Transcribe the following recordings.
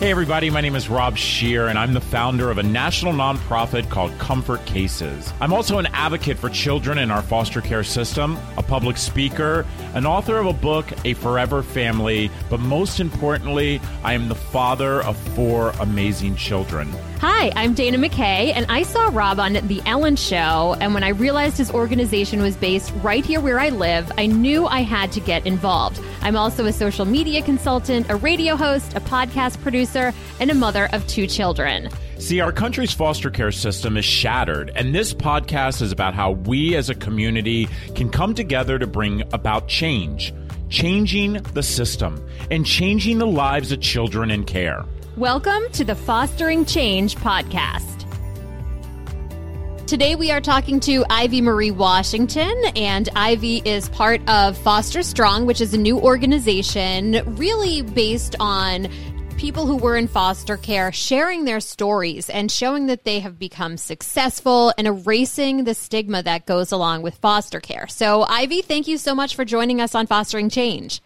Hey, everybody, my name is Rob Scheer, and I'm the founder of a national nonprofit called Comfort Cases. I'm also an advocate for children in our foster care system, a public speaker, an author of a book, A Forever Family, but most importantly, I am the father of four amazing children. Hi, I'm Dana McKay, and I saw Rob on The Ellen Show. And when I realized his organization was based right here where I live, I knew I had to get involved. I'm also a social media consultant, a radio host, a podcast producer, and a mother of two children. See, our country's foster care system is shattered, and this podcast is about how we as a community can come together to bring about change, changing the system, and changing the lives of children in care. Welcome to the Fostering Change podcast. Today we are talking to Ivy Marie Washington, and Ivy is part of Foster Strong, which is a new organization really based on people who were in foster care sharing their stories and showing that they have become successful and erasing the stigma that goes along with foster care. So, Ivy, thank you so much for joining us on Fostering Change.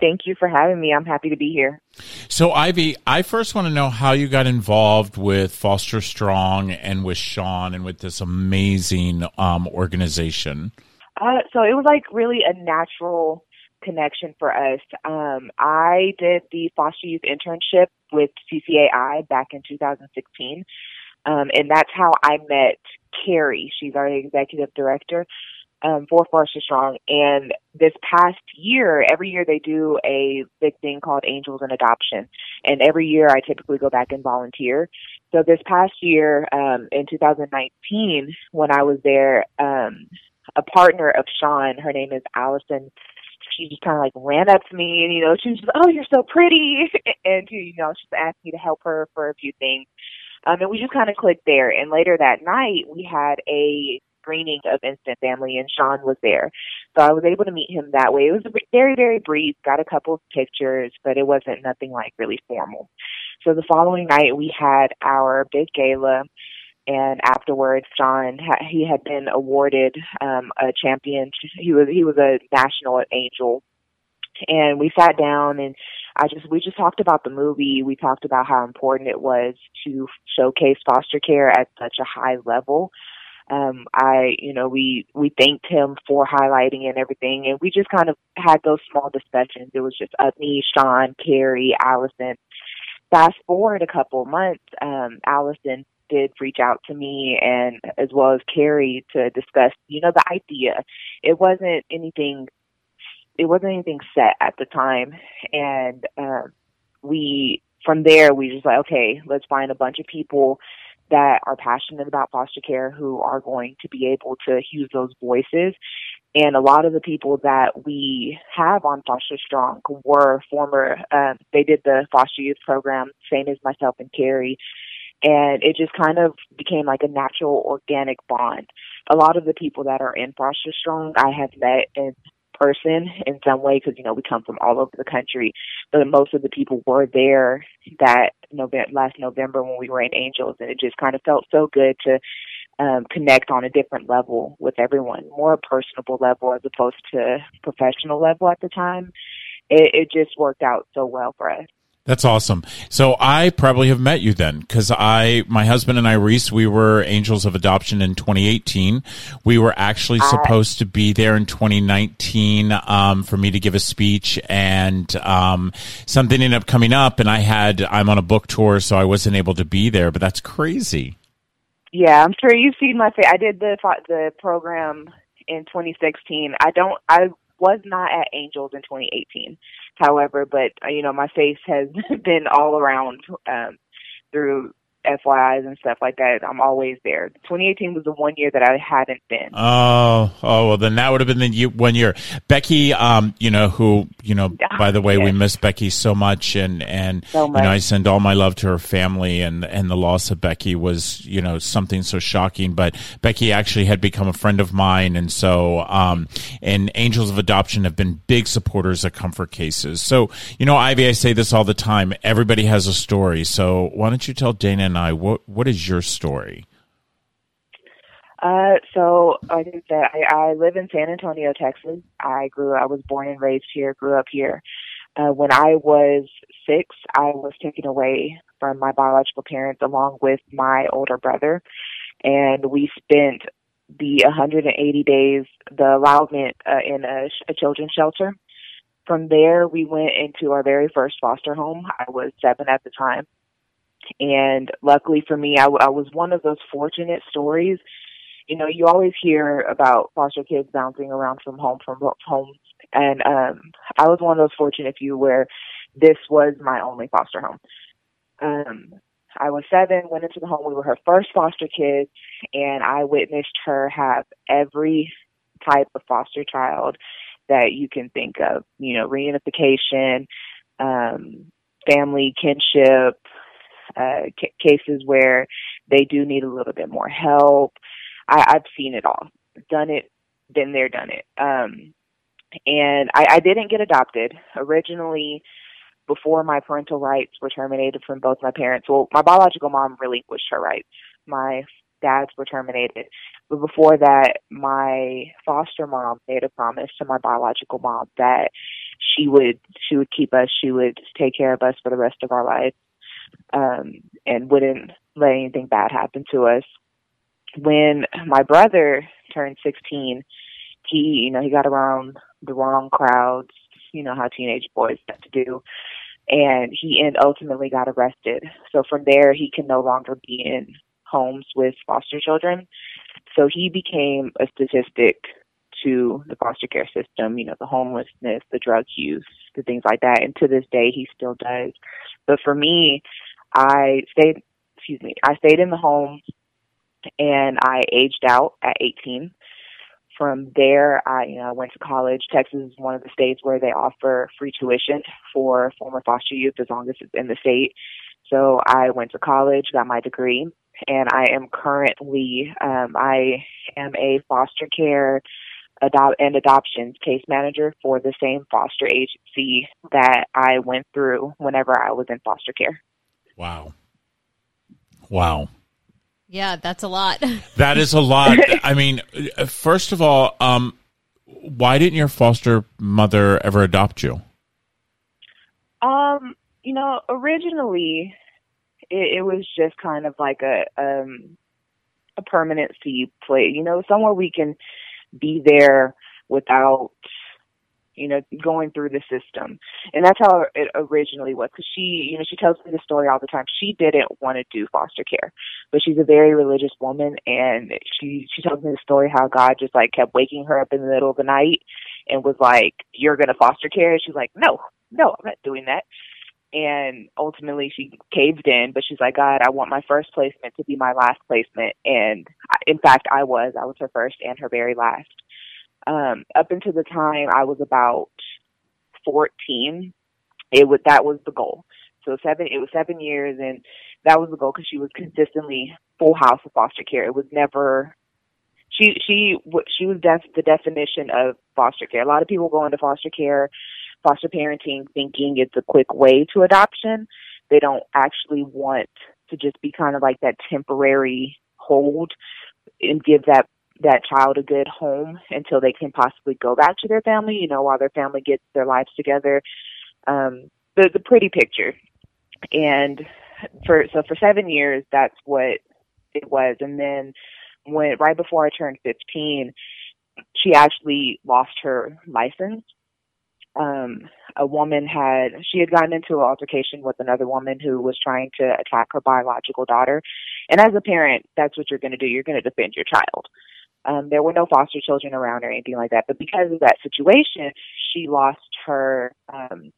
Thank you for having me. I'm happy to be here. So, Ivy, I first want to know how you got involved with Foster Strong and with Sean and with this amazing um, organization. Uh, so it was like really a natural connection for us. Um, I did the foster youth internship with CCAI back in 2016. Um, and that's how I met Carrie. She's our executive director um, for Foster Strong. And this past year, every year they do a big thing called Angels in Adoption. And every year I typically go back and volunteer. So this past year, um, in 2019, when I was there, um, a partner of Sean, her name is Allison, she just kind of like ran up to me and, you know, she was just, oh, you're so pretty. and, you know, she asked me to help her for a few things. Um, and we just kind of clicked there. And later that night, we had a screening of Instant Family, and Sean was there. So I was able to meet him that way. It was very, very brief, got a couple of pictures, but it wasn't nothing like really formal. So the following night, we had our big gala. And afterwards, Sean he had been awarded um, a champion. He was he was a national angel, and we sat down and I just we just talked about the movie. We talked about how important it was to showcase foster care at such a high level um i you know we we thanked him for highlighting and everything and we just kind of had those small discussions. It was just me sean carrie allison. Fast forward a couple months um allison did reach out to me and as well as carrie to discuss you know the idea. It wasn't anything it wasn't anything set at the time and um we from there we just like okay let's find a bunch of people that are passionate about foster care who are going to be able to use those voices. And a lot of the people that we have on Foster Strong were former, um, they did the foster youth program, same as myself and Carrie. And it just kind of became like a natural organic bond. A lot of the people that are in Foster Strong I have met in person in some way because you know we come from all over the country but most of the people were there that November last November when we were in Angels and it just kind of felt so good to um connect on a different level with everyone more personable level as opposed to professional level at the time. It, it just worked out so well for us that's awesome. So I probably have met you then because I, my husband and I, Reese, we were Angels of Adoption in 2018. We were actually uh, supposed to be there in 2019 um, for me to give a speech, and um, something ended up coming up, and I had I'm on a book tour, so I wasn't able to be there. But that's crazy. Yeah, I'm sure you've seen my face. I did the the program in 2016. I don't. I was not at Angels in 2018 however, but uh, you know, my face has been all around um, through FYIs and stuff like that. I'm always there. 2018 was the one year that I hadn't been. Oh, oh well, then that would have been the year, one year. Becky, um, you know who, you know, by the way, yes. we miss Becky so much, and and so much. you know, I send all my love to her family, and and the loss of Becky was, you know, something so shocking. But Becky actually had become a friend of mine, and so, um, and Angels of Adoption have been big supporters of Comfort Cases. So, you know, Ivy, I say this all the time. Everybody has a story. So why don't you tell Dana and I what what is your story? Uh, so I think that I, I live in San Antonio, Texas. I grew, I was born and raised here, grew up here. Uh, when I was six, I was taken away from my biological parents along with my older brother, and we spent the 180 days, the allowment uh, in a, a children's shelter. From there, we went into our very first foster home. I was seven at the time. And luckily for me, I was one of those fortunate stories. You know, you always hear about foster kids bouncing around from home from home. And um, I was one of those fortunate few where this was my only foster home. Um, I was seven, went into the home. We were her first foster kids, and I witnessed her have every type of foster child that you can think of. You know, reunification, um, family kinship, uh, c- cases where they do need a little bit more help. I, I've seen it all, done it, been there, done it. Um, and I, I didn't get adopted originally before my parental rights were terminated from both my parents. Well, my biological mom relinquished her rights. My dads were terminated. But before that, my foster mom made a promise to my biological mom that she would she would keep us, she would take care of us for the rest of our lives, um, and wouldn't let anything bad happen to us. When my brother turned sixteen, he you know, he got around the wrong crowds, you know how teenage boys have to do. And he and ultimately got arrested. So from there he can no longer be in homes with foster children. So he became a statistic to the foster care system, you know, the homelessness, the drug use, the things like that. And to this day, he still does. But for me, I stayed, excuse me, I stayed in the home and I aged out at 18. From there, I you know, went to college. Texas is one of the states where they offer free tuition for former foster youth as long as it's in the state. So I went to college, got my degree, and I am currently um, I am a foster care adopt and adoptions case manager for the same foster agency that I went through whenever I was in foster care. Wow. Wow. Yeah, that's a lot. that is a lot. I mean, first of all, um, why didn't your foster mother ever adopt you? Um, you know, originally it, it was just kind of like a um a permanency play, you know, somewhere we can be there without you know, going through the system. And that's how it originally was. Cause she, you know, she tells me the story all the time. She didn't want to do foster care, but she's a very religious woman. And she, she tells me the story how God just like kept waking her up in the middle of the night and was like, you're going to foster care. And she's like, no, no, I'm not doing that. And ultimately she caved in, but she's like, God, I want my first placement to be my last placement. And in fact, I was, I was her first and her very last um, up until the time I was about 14, it was, that was the goal. So seven, it was seven years and that was the goal because she was consistently full house of foster care. It was never, she, she, she was def, the definition of foster care. A lot of people go into foster care, foster parenting thinking it's a quick way to adoption. They don't actually want to just be kind of like that temporary hold and give that that child a good home until they can possibly go back to their family, you know, while their family gets their lives together. Um, the, the pretty picture. And for, so for seven years, that's what it was. And then when, right before I turned 15, she actually lost her license. Um, a woman had, she had gotten into an altercation with another woman who was trying to attack her biological daughter. And as a parent, that's what you're going to do. You're going to defend your child. Um, there were no foster children around or anything like that. But because of that situation, she lost her um,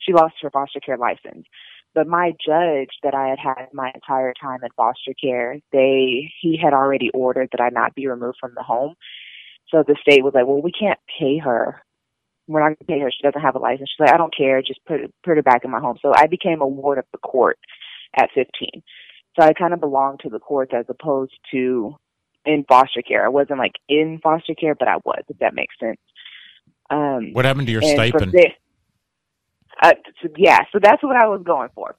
she lost her foster care license. But my judge that I had had my entire time in foster care, they he had already ordered that I not be removed from the home. So the state was like, "Well, we can't pay her. We're not going to pay her. She doesn't have a license." She's like, "I don't care. Just put put her back in my home." So I became a ward of the court at 15. So I kind of belonged to the courts as opposed to in foster care. I wasn't like in foster care, but I was, if that makes sense. Um, what happened to your stipend? This, uh, so, yeah, so that's what I was going for.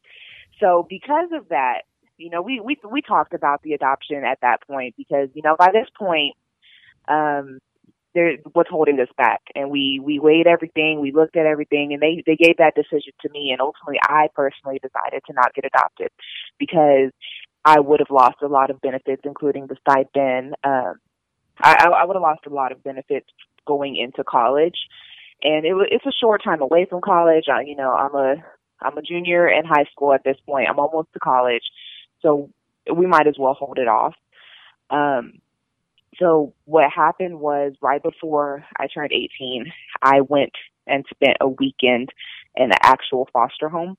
So because of that, you know, we, we, we talked about the adoption at that point because, you know, by this point, um, there what's holding us back. And we we weighed everything we looked at everything and they they gave that decision to me. And ultimately i personally decided to not get adopted because i would have lost a lot of benefits including the stipend. Um i i would have lost a lot of benefits going into college. And it was it's a short time away from college. I, you know i'm a i'm a junior in high school at this point. I'm almost to college. So we might as well hold it off so what happened was right before I turned 18, I went and spent a weekend in an actual foster home.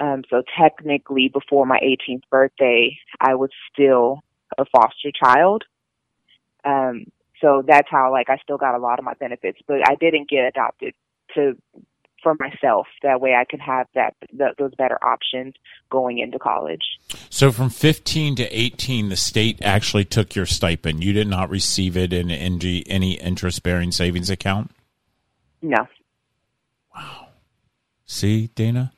Um, so technically, before my 18th birthday, I was still a foster child. Um, so that's how like I still got a lot of my benefits, but I didn't get adopted to for myself. That way I could have that the, those better options going into college. So from 15 to 18, the state actually took your stipend. You did not receive it in, in any interest bearing savings account? No. Wow. See, Dana?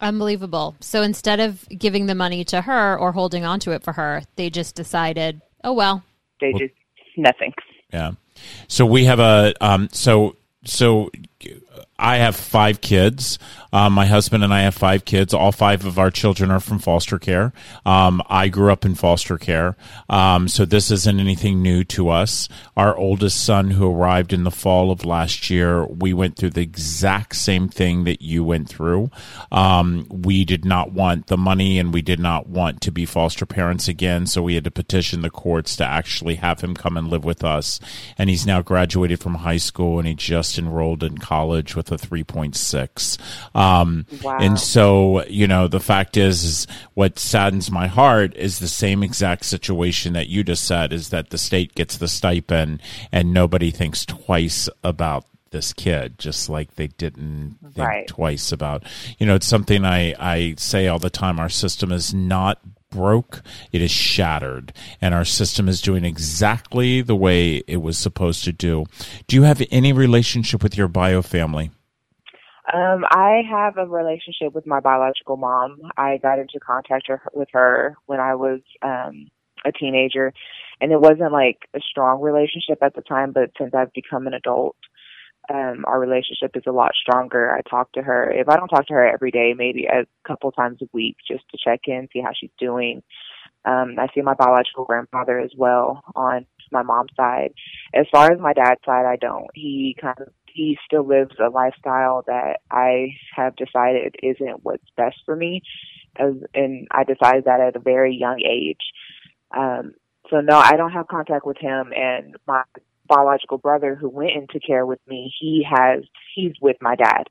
Unbelievable. So instead of giving the money to her or holding on to it for her, they just decided, oh, well. They well, just, nothing. Yeah. So we have a, um, so, so I have five kids. Um, my husband and I have five kids. All five of our children are from foster care. Um, I grew up in foster care, um, so this isn't anything new to us. Our oldest son, who arrived in the fall of last year, we went through the exact same thing that you went through. Um, we did not want the money, and we did not want to be foster parents again, so we had to petition the courts to actually have him come and live with us. And he's now graduated from high school, and he just enrolled in college with a 3.6. Um, wow. And so, you know, the fact is, is what saddens my heart is the same exact situation that you just said is that the state gets the stipend and nobody thinks twice about this kid, just like they didn't think right. twice about, you know, it's something I, I say all the time. Our system is not broke, it is shattered, and our system is doing exactly the way it was supposed to do. Do you have any relationship with your bio family? Um, I have a relationship with my biological mom. I got into contact with her when I was um, a teenager, and it wasn't like a strong relationship at the time. But since I've become an adult, um, our relationship is a lot stronger. I talk to her. If I don't talk to her every day, maybe a couple times a week, just to check in, see how she's doing. Um, I see my biological grandfather as well on my mom's side. As far as my dad's side, I don't. He kind of he still lives a lifestyle that I have decided isn't what's best for me. As, and I decided that at a very young age. Um, so no, I don't have contact with him and my biological brother who went into care with me, he has, he's with my dad.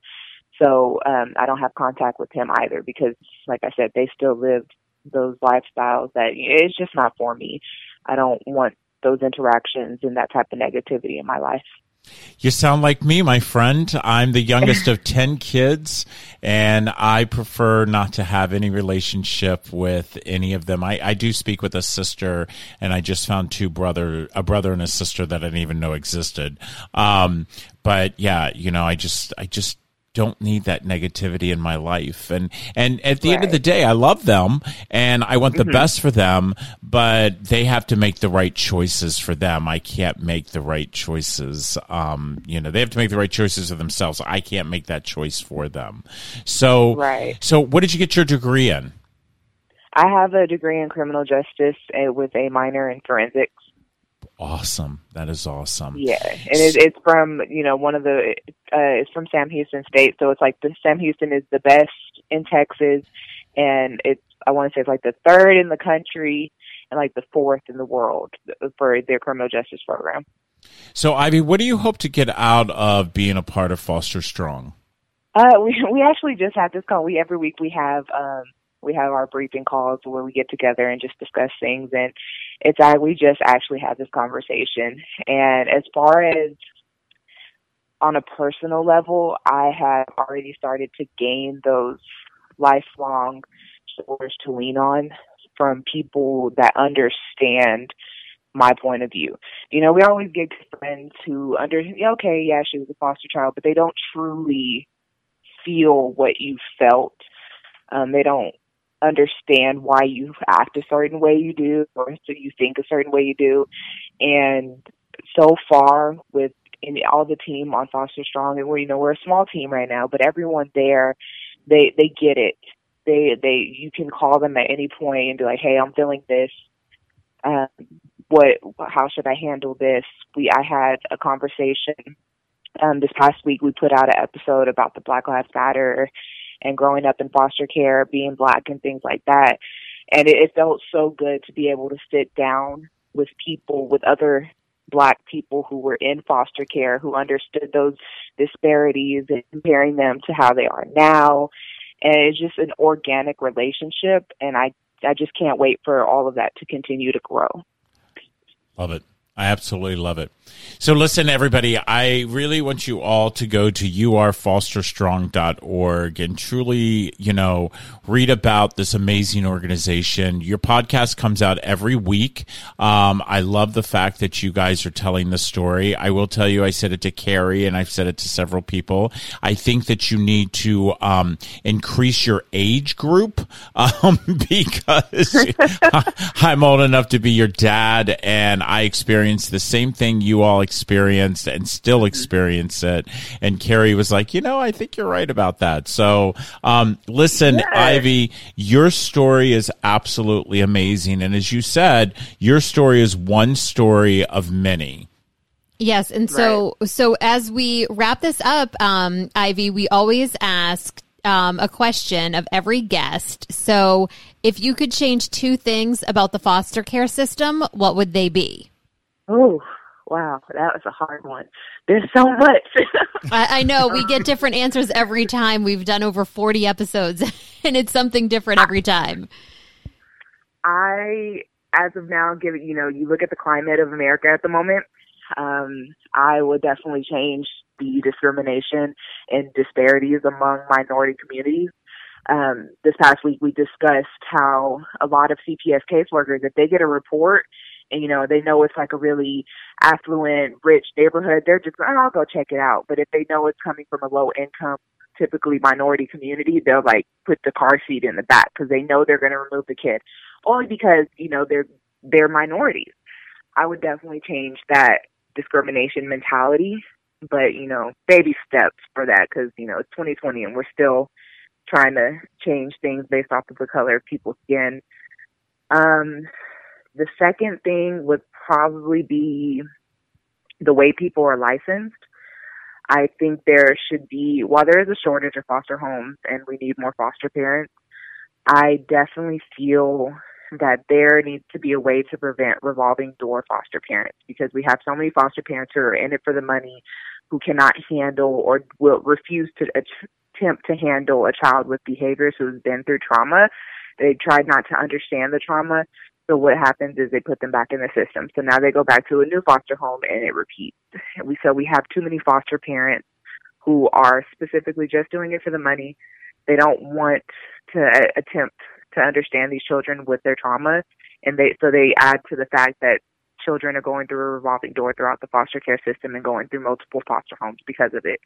So, um, I don't have contact with him either because, like I said, they still live those lifestyles that it's just not for me. I don't want those interactions and that type of negativity in my life. You sound like me, my friend. I'm the youngest of 10 kids, and I prefer not to have any relationship with any of them. I, I do speak with a sister, and I just found two brother, a brother and a sister that I didn't even know existed. Um, but yeah, you know, I just, I just don't need that negativity in my life. And and at the right. end of the day, I love them and I want the mm-hmm. best for them, but they have to make the right choices for them. I can't make the right choices. Um, you know, they have to make the right choices for themselves. I can't make that choice for them. So right. So what did you get your degree in? I have a degree in criminal justice uh, with a minor in forensics awesome. That is awesome. Yeah, and it, it's from you know one of the uh, it's from Sam Houston State, so it's like the Sam Houston is the best in Texas, and it's I want to say it's like the third in the country and like the fourth in the world for their criminal justice program. So, Ivy, what do you hope to get out of being a part of Foster Strong? Uh, we we actually just had this call. We every week we have um, we have our briefing calls where we get together and just discuss things and it's I we just actually had this conversation and as far as on a personal level I have already started to gain those lifelong shoulders to lean on from people that understand my point of view. You know, we always get friends who under okay, yeah, she was a foster child, but they don't truly feel what you felt. Um, they don't understand why you act a certain way you do or so you think a certain way you do. And so far with in all the team on Foster Strong, and we're you know we're a small team right now, but everyone there, they they get it. They they you can call them at any point and be like, hey, I'm feeling this. Um, what how should I handle this? We I had a conversation um, this past week. We put out an episode about the Black Lives Matter and growing up in foster care, being black, and things like that. And it, it felt so good to be able to sit down with people, with other black people who were in foster care, who understood those disparities and comparing them to how they are now. And it's just an organic relationship. And I, I just can't wait for all of that to continue to grow. Love it. I absolutely love it. So listen, everybody, I really want you all to go to youarefosterstrong.org and truly, you know, read about this amazing organization. Your podcast comes out every week. Um, I love the fact that you guys are telling the story. I will tell you, I said it to Carrie and I've said it to several people. I think that you need to, um, increase your age group, um, because I'm old enough to be your dad and I experienced experienced the same thing you all experienced and still mm-hmm. experience it. And Carrie was like, you know, I think you're right about that. So, um, listen, yeah. Ivy, your story is absolutely amazing. And as you said, your story is one story of many. Yes, and so right. so as we wrap this up, um, Ivy, we always ask um, a question of every guest. So, if you could change two things about the foster care system, what would they be? Oh, wow, that was a hard one. There's so much. I, I, know we get different answers every time. We've done over 40 episodes, and it's something different every time. I, as of now, given you know, you look at the climate of America at the moment. Um, I would definitely change the discrimination and disparities among minority communities. Um, this past week, we discussed how a lot of CPS caseworkers, if they get a report and you know they know it's like a really affluent, rich neighborhood, they're just oh, I'll go check it out. But if they know it's coming from a low income, typically minority community, they'll like put the car seat in the back because they know they're going to remove the kid, only because you know they're they're minorities. I would definitely change that discrimination mentality, but you know baby steps for that because you know it's 2020 and we're still trying to change things based off of the color of people's skin. Um, the second thing would probably be the way people are licensed. I think there should be, while there is a shortage of foster homes and we need more foster parents, I definitely feel that there needs to be a way to prevent revolving door foster parents because we have so many foster parents who are in it for the money, who cannot handle or will refuse to attempt to handle a child with behaviors who's been through trauma. They tried not to understand the trauma. So what happens is they put them back in the system. So now they go back to a new foster home and it repeats. We so we have too many foster parents who are specifically just doing it for the money. They don't want to uh, attempt to understand these children with their trauma, and they so they add to the fact that children are going through a revolving door throughout the foster care system and going through multiple foster homes because of it.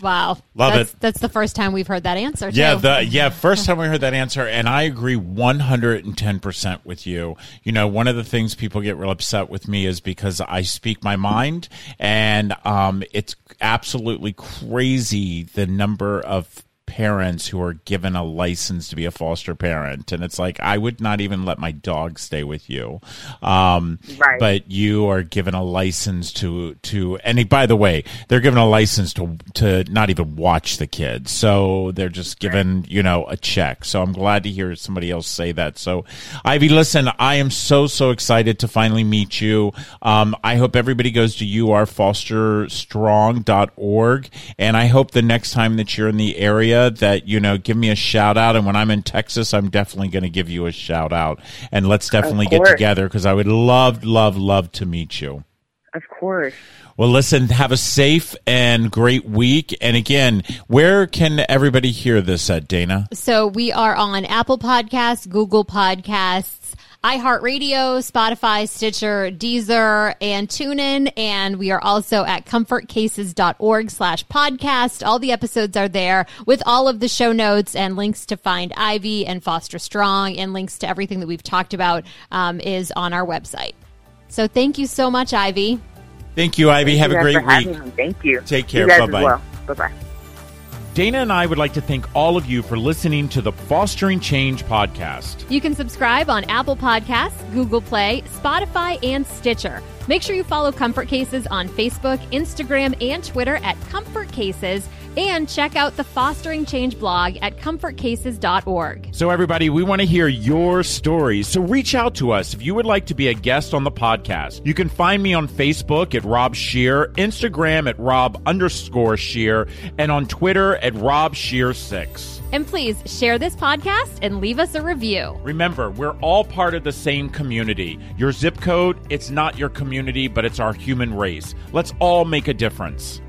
Wow. Love that's, it. That's the first time we've heard that answer. Too. Yeah, the yeah, first time we heard that answer and I agree 110% with you. You know, one of the things people get real upset with me is because I speak my mind and um it's absolutely crazy the number of parents who are given a license to be a foster parent. And it's like i would not even let my dog stay with you. Um, right. but you are given a license to to and by the way they're given a license to to not even watch the kids. So they're just given right. you know a check. So i'm glad to hear somebody else say that. So ivy listen i am so so excited to finally meet you. Um, i hope everybody goes to youarefosterstrong.org and i hope the next time that you're in the area that you know give me a shout out. And when i'm in texas i'm definitely going to give you a shout out. And let's definitely get together because i would love love love to meet you. Of course. Well, listen, have a safe and great week. And again, where can everybody hear this at, Dana? So we are on Apple Podcasts, Google Podcasts, iHeartRadio, Spotify, Stitcher, Deezer, and TuneIn. And we are also at comfortcases.org slash podcast. All the episodes are there with all of the show notes and links to find Ivy and Foster Strong and links to everything that we've talked about um, is on our website. So thank you so much, Ivy. Thank you, Ivy. Thank Have you a great week. Thank you. Take care. Bye bye. Well. Bye bye. Dana and I would like to thank all of you for listening to the Fostering Change podcast. You can subscribe on Apple Podcasts, Google Play, Spotify, and Stitcher. Make sure you follow Comfort Cases on Facebook, Instagram, and Twitter at Comfort Cases and check out the Fostering Change blog at comfortcases.org. So, everybody, we want to hear your stories. So, reach out to us if you would like to be a guest on the podcast. You can find me on Facebook at Rob Scheer, Instagram at Rob underscore Scheer, and on Twitter at Rob Scheer6. And please share this podcast and leave us a review. Remember, we're all part of the same community. Your zip code, it's not your community, but it's our human race. Let's all make a difference.